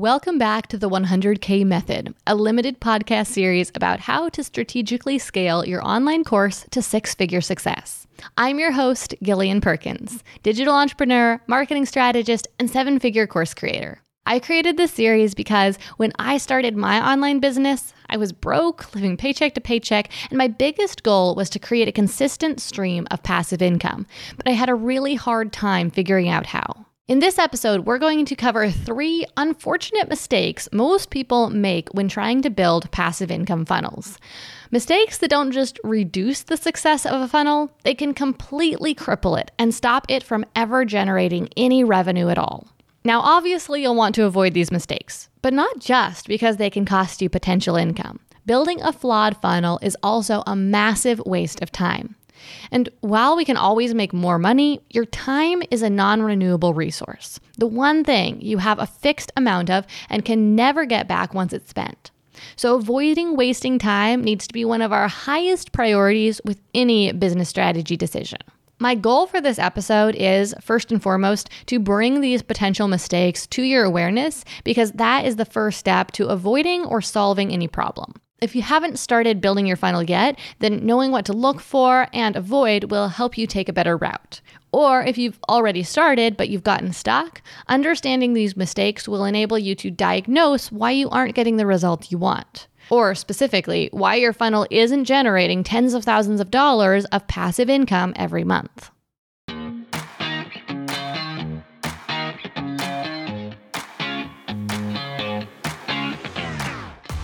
Welcome back to the 100K Method, a limited podcast series about how to strategically scale your online course to six figure success. I'm your host, Gillian Perkins, digital entrepreneur, marketing strategist, and seven figure course creator. I created this series because when I started my online business, I was broke, living paycheck to paycheck, and my biggest goal was to create a consistent stream of passive income. But I had a really hard time figuring out how. In this episode, we're going to cover three unfortunate mistakes most people make when trying to build passive income funnels. Mistakes that don't just reduce the success of a funnel, they can completely cripple it and stop it from ever generating any revenue at all. Now, obviously, you'll want to avoid these mistakes, but not just because they can cost you potential income. Building a flawed funnel is also a massive waste of time. And while we can always make more money, your time is a non renewable resource. The one thing you have a fixed amount of and can never get back once it's spent. So, avoiding wasting time needs to be one of our highest priorities with any business strategy decision. My goal for this episode is, first and foremost, to bring these potential mistakes to your awareness because that is the first step to avoiding or solving any problem. If you haven't started building your funnel yet, then knowing what to look for and avoid will help you take a better route. Or if you've already started but you've gotten stuck, understanding these mistakes will enable you to diagnose why you aren't getting the result you want. Or specifically, why your funnel isn't generating tens of thousands of dollars of passive income every month.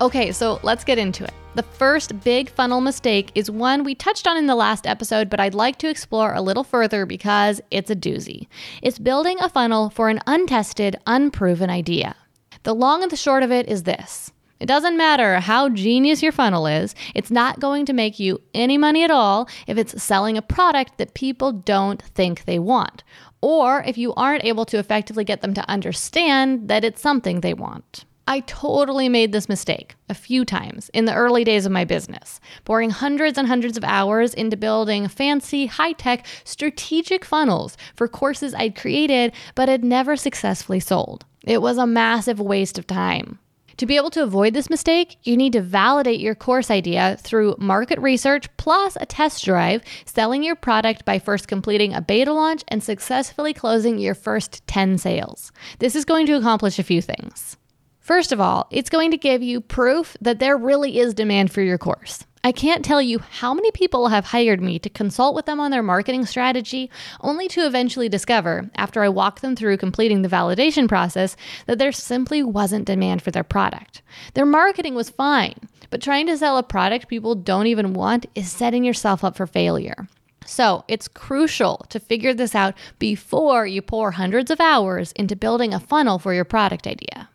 Okay, so let's get into it. The first big funnel mistake is one we touched on in the last episode, but I'd like to explore a little further because it's a doozy. It's building a funnel for an untested, unproven idea. The long and the short of it is this. It doesn't matter how genius your funnel is, it's not going to make you any money at all if it's selling a product that people don't think they want, or if you aren't able to effectively get them to understand that it's something they want. I totally made this mistake a few times in the early days of my business, pouring hundreds and hundreds of hours into building fancy, high tech, strategic funnels for courses I'd created but had never successfully sold. It was a massive waste of time. To be able to avoid this mistake, you need to validate your course idea through market research plus a test drive, selling your product by first completing a beta launch and successfully closing your first 10 sales. This is going to accomplish a few things. First of all, it's going to give you proof that there really is demand for your course. I can't tell you how many people have hired me to consult with them on their marketing strategy, only to eventually discover, after I walk them through completing the validation process, that there simply wasn't demand for their product. Their marketing was fine, but trying to sell a product people don't even want is setting yourself up for failure. So, it's crucial to figure this out before you pour hundreds of hours into building a funnel for your product idea.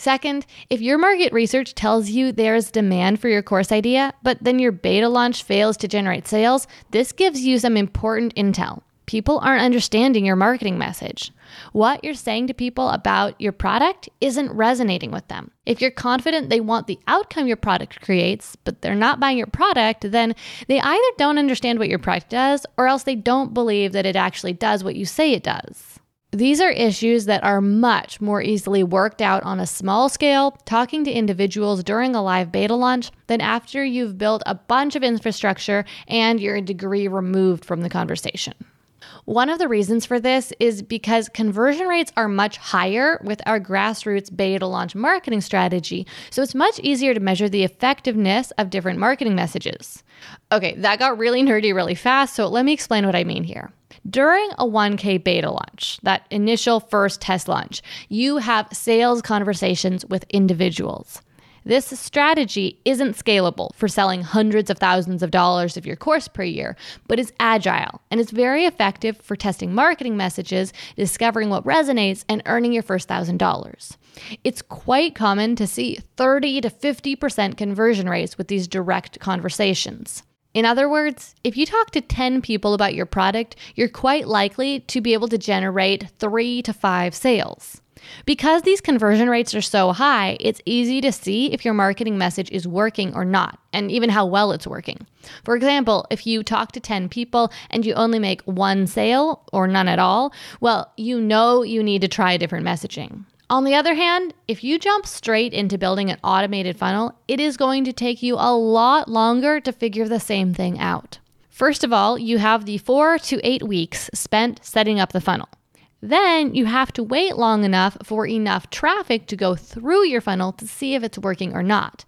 Second, if your market research tells you there's demand for your course idea, but then your beta launch fails to generate sales, this gives you some important intel. People aren't understanding your marketing message. What you're saying to people about your product isn't resonating with them. If you're confident they want the outcome your product creates, but they're not buying your product, then they either don't understand what your product does or else they don't believe that it actually does what you say it does. These are issues that are much more easily worked out on a small scale, talking to individuals during a live beta launch, than after you've built a bunch of infrastructure and you're a degree removed from the conversation. One of the reasons for this is because conversion rates are much higher with our grassroots beta launch marketing strategy, so it's much easier to measure the effectiveness of different marketing messages. Okay, that got really nerdy really fast, so let me explain what I mean here. During a 1K beta launch, that initial first test launch, you have sales conversations with individuals. This strategy isn't scalable for selling hundreds of thousands of dollars of your course per year, but is agile and is very effective for testing marketing messages, discovering what resonates, and earning your first thousand dollars. It's quite common to see 30 to 50% conversion rates with these direct conversations. In other words, if you talk to 10 people about your product, you're quite likely to be able to generate three to five sales. Because these conversion rates are so high, it's easy to see if your marketing message is working or not, and even how well it's working. For example, if you talk to 10 people and you only make one sale or none at all, well, you know you need to try different messaging. On the other hand, if you jump straight into building an automated funnel, it is going to take you a lot longer to figure the same thing out. First of all, you have the four to eight weeks spent setting up the funnel. Then you have to wait long enough for enough traffic to go through your funnel to see if it's working or not.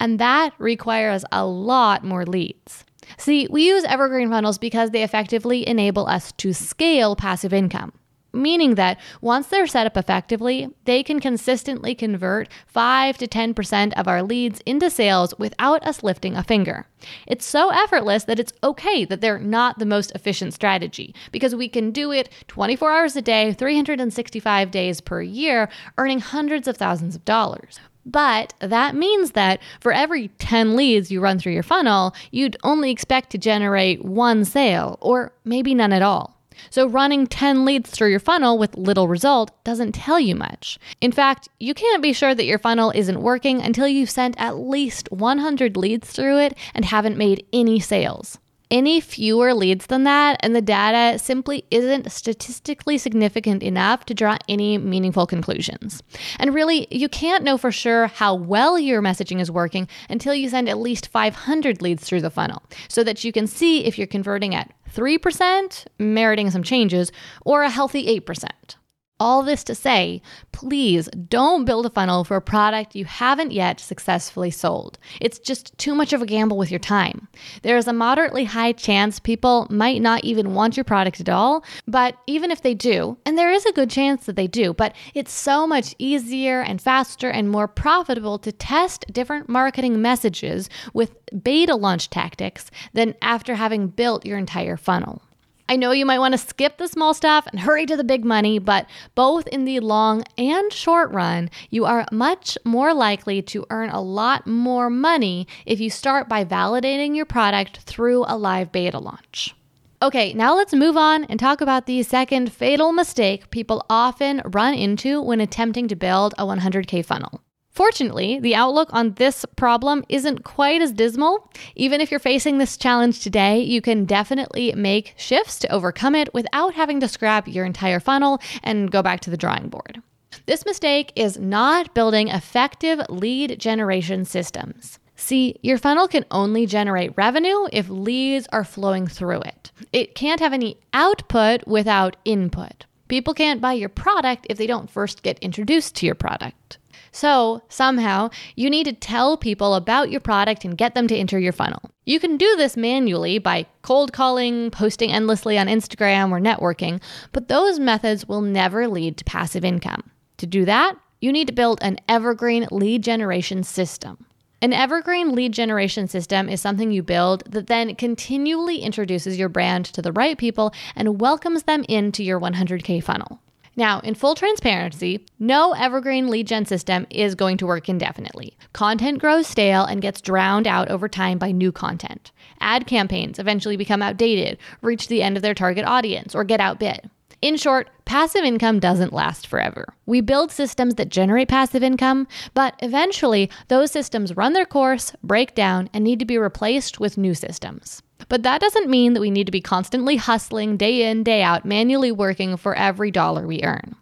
And that requires a lot more leads. See, we use evergreen funnels because they effectively enable us to scale passive income meaning that once they're set up effectively, they can consistently convert 5 to 10% of our leads into sales without us lifting a finger. It's so effortless that it's okay that they're not the most efficient strategy because we can do it 24 hours a day, 365 days per year, earning hundreds of thousands of dollars. But that means that for every 10 leads you run through your funnel, you'd only expect to generate one sale or maybe none at all. So, running 10 leads through your funnel with little result doesn't tell you much. In fact, you can't be sure that your funnel isn't working until you've sent at least 100 leads through it and haven't made any sales. Any fewer leads than that, and the data simply isn't statistically significant enough to draw any meaningful conclusions. And really, you can't know for sure how well your messaging is working until you send at least 500 leads through the funnel so that you can see if you're converting at 3%, meriting some changes, or a healthy 8%. All this to say, please don't build a funnel for a product you haven't yet successfully sold. It's just too much of a gamble with your time. There is a moderately high chance people might not even want your product at all, but even if they do, and there is a good chance that they do, but it's so much easier and faster and more profitable to test different marketing messages with beta launch tactics than after having built your entire funnel. I know you might want to skip the small stuff and hurry to the big money, but both in the long and short run, you are much more likely to earn a lot more money if you start by validating your product through a live beta launch. Okay, now let's move on and talk about the second fatal mistake people often run into when attempting to build a 100K funnel. Fortunately, the outlook on this problem isn't quite as dismal. Even if you're facing this challenge today, you can definitely make shifts to overcome it without having to scrap your entire funnel and go back to the drawing board. This mistake is not building effective lead generation systems. See, your funnel can only generate revenue if leads are flowing through it. It can't have any output without input. People can't buy your product if they don't first get introduced to your product. So, somehow, you need to tell people about your product and get them to enter your funnel. You can do this manually by cold calling, posting endlessly on Instagram, or networking, but those methods will never lead to passive income. To do that, you need to build an evergreen lead generation system. An evergreen lead generation system is something you build that then continually introduces your brand to the right people and welcomes them into your 100K funnel. Now, in full transparency, no evergreen lead gen system is going to work indefinitely. Content grows stale and gets drowned out over time by new content. Ad campaigns eventually become outdated, reach the end of their target audience, or get outbid. In short, passive income doesn't last forever. We build systems that generate passive income, but eventually those systems run their course, break down, and need to be replaced with new systems. But that doesn't mean that we need to be constantly hustling day in, day out, manually working for every dollar we earn.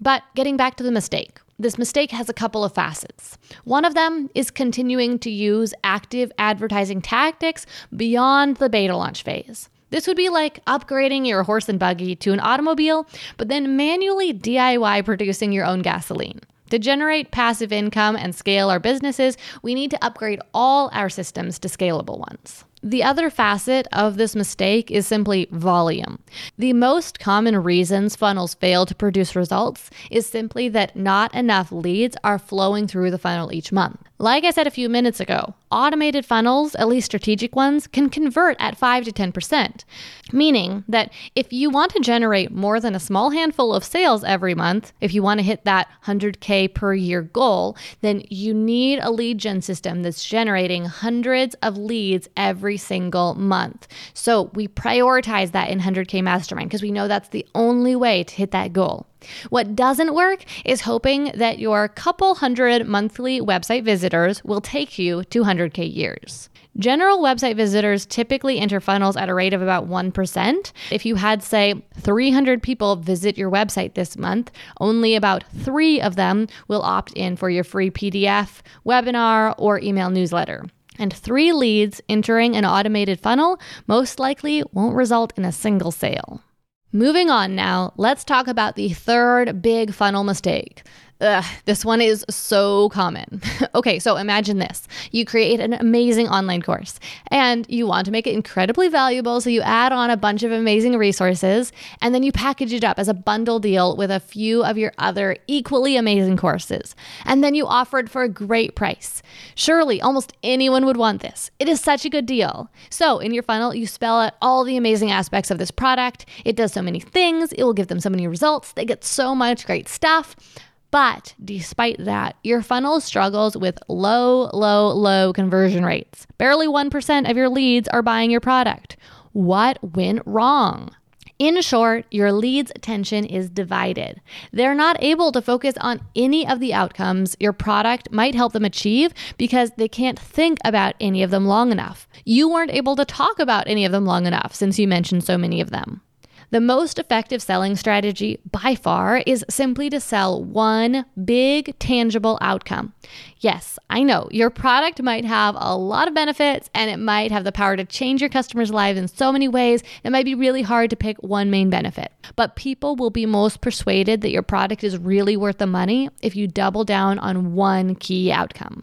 But getting back to the mistake, this mistake has a couple of facets. One of them is continuing to use active advertising tactics beyond the beta launch phase. This would be like upgrading your horse and buggy to an automobile, but then manually DIY producing your own gasoline. To generate passive income and scale our businesses, we need to upgrade all our systems to scalable ones. The other facet of this mistake is simply volume. The most common reasons funnels fail to produce results is simply that not enough leads are flowing through the funnel each month. Like I said a few minutes ago, automated funnels, at least strategic ones, can convert at 5 to 10%. Meaning that if you want to generate more than a small handful of sales every month, if you want to hit that 100K per year goal, then you need a lead gen system that's generating hundreds of leads every single month. So we prioritize that in 100K Mastermind because we know that's the only way to hit that goal. What doesn't work is hoping that your couple hundred monthly website visitors will take you to 100K years. General website visitors typically enter funnels at a rate of about 1%. If you had, say, 300 people visit your website this month, only about three of them will opt in for your free PDF, webinar, or email newsletter. And three leads entering an automated funnel most likely won't result in a single sale. Moving on now, let's talk about the third big funnel mistake Ugh, this one is so common. okay, so imagine this. You create an amazing online course and you want to make it incredibly valuable, so you add on a bunch of amazing resources and then you package it up as a bundle deal with a few of your other equally amazing courses. And then you offer it for a great price. Surely almost anyone would want this. It is such a good deal. So, in your funnel, you spell out all the amazing aspects of this product. It does so many things, it will give them so many results. They get so much great stuff. But despite that, your funnel struggles with low, low, low conversion rates. Barely 1% of your leads are buying your product. What went wrong? In short, your leads' attention is divided. They're not able to focus on any of the outcomes your product might help them achieve because they can't think about any of them long enough. You weren't able to talk about any of them long enough since you mentioned so many of them. The most effective selling strategy by far is simply to sell one big, tangible outcome. Yes, I know your product might have a lot of benefits and it might have the power to change your customers' lives in so many ways. It might be really hard to pick one main benefit, but people will be most persuaded that your product is really worth the money if you double down on one key outcome.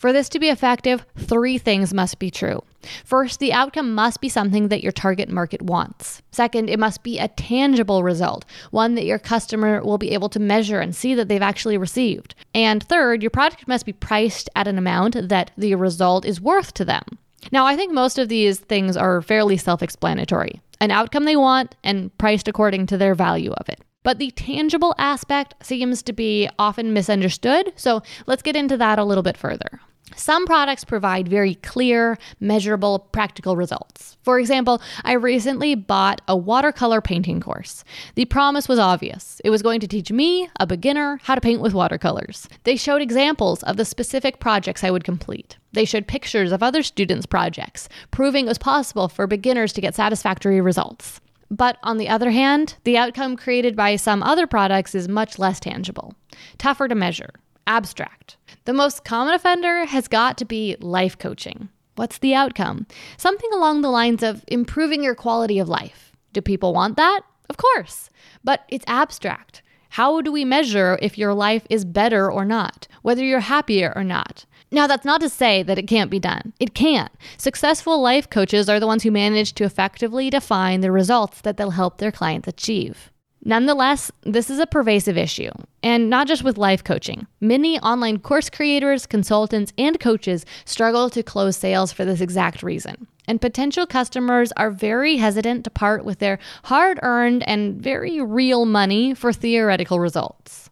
For this to be effective, three things must be true. First, the outcome must be something that your target market wants. Second, it must be a tangible result, one that your customer will be able to measure and see that they've actually received. And third, your product must be priced at an amount that the result is worth to them. Now, I think most of these things are fairly self explanatory an outcome they want and priced according to their value of it. But the tangible aspect seems to be often misunderstood, so let's get into that a little bit further. Some products provide very clear, measurable, practical results. For example, I recently bought a watercolor painting course. The promise was obvious. It was going to teach me, a beginner, how to paint with watercolors. They showed examples of the specific projects I would complete. They showed pictures of other students' projects, proving it was possible for beginners to get satisfactory results. But on the other hand, the outcome created by some other products is much less tangible, tougher to measure, abstract. The most common offender has got to be life coaching. What's the outcome? Something along the lines of improving your quality of life. Do people want that? Of course, but it's abstract. How do we measure if your life is better or not, whether you're happier or not? Now, that's not to say that it can't be done. It can. Successful life coaches are the ones who manage to effectively define the results that they'll help their clients achieve. Nonetheless, this is a pervasive issue, and not just with life coaching. Many online course creators, consultants, and coaches struggle to close sales for this exact reason. And potential customers are very hesitant to part with their hard earned and very real money for theoretical results.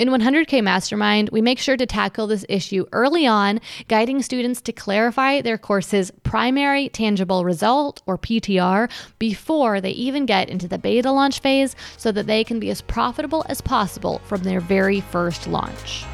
In 100K Mastermind, we make sure to tackle this issue early on, guiding students to clarify their course's primary tangible result, or PTR, before they even get into the beta launch phase so that they can be as profitable as possible from their very first launch.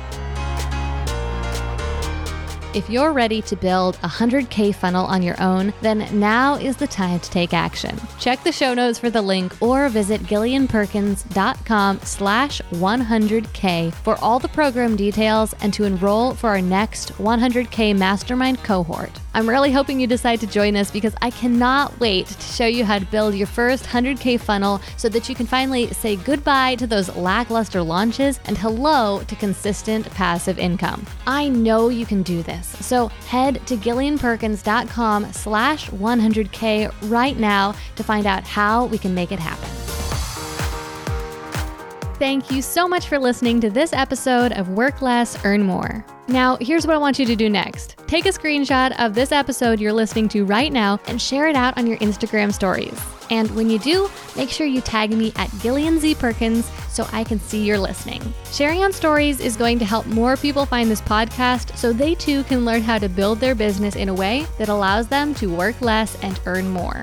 If you're ready to build a 100K funnel on your own, then now is the time to take action. Check the show notes for the link or visit gillianperkins.com slash 100K for all the program details and to enroll for our next 100K Mastermind cohort. I'm really hoping you decide to join us because I cannot wait to show you how to build your first 100K funnel so that you can finally say goodbye to those lackluster launches and hello to consistent passive income. I know you can do this. So head to gillianperkins.com slash 100K right now to find out how we can make it happen. Thank you so much for listening to this episode of Work Less, Earn More. Now, here's what I want you to do next take a screenshot of this episode you're listening to right now and share it out on your Instagram stories. And when you do, make sure you tag me at Gillian Z Perkins so I can see you're listening. Sharing on stories is going to help more people find this podcast so they too can learn how to build their business in a way that allows them to work less and earn more.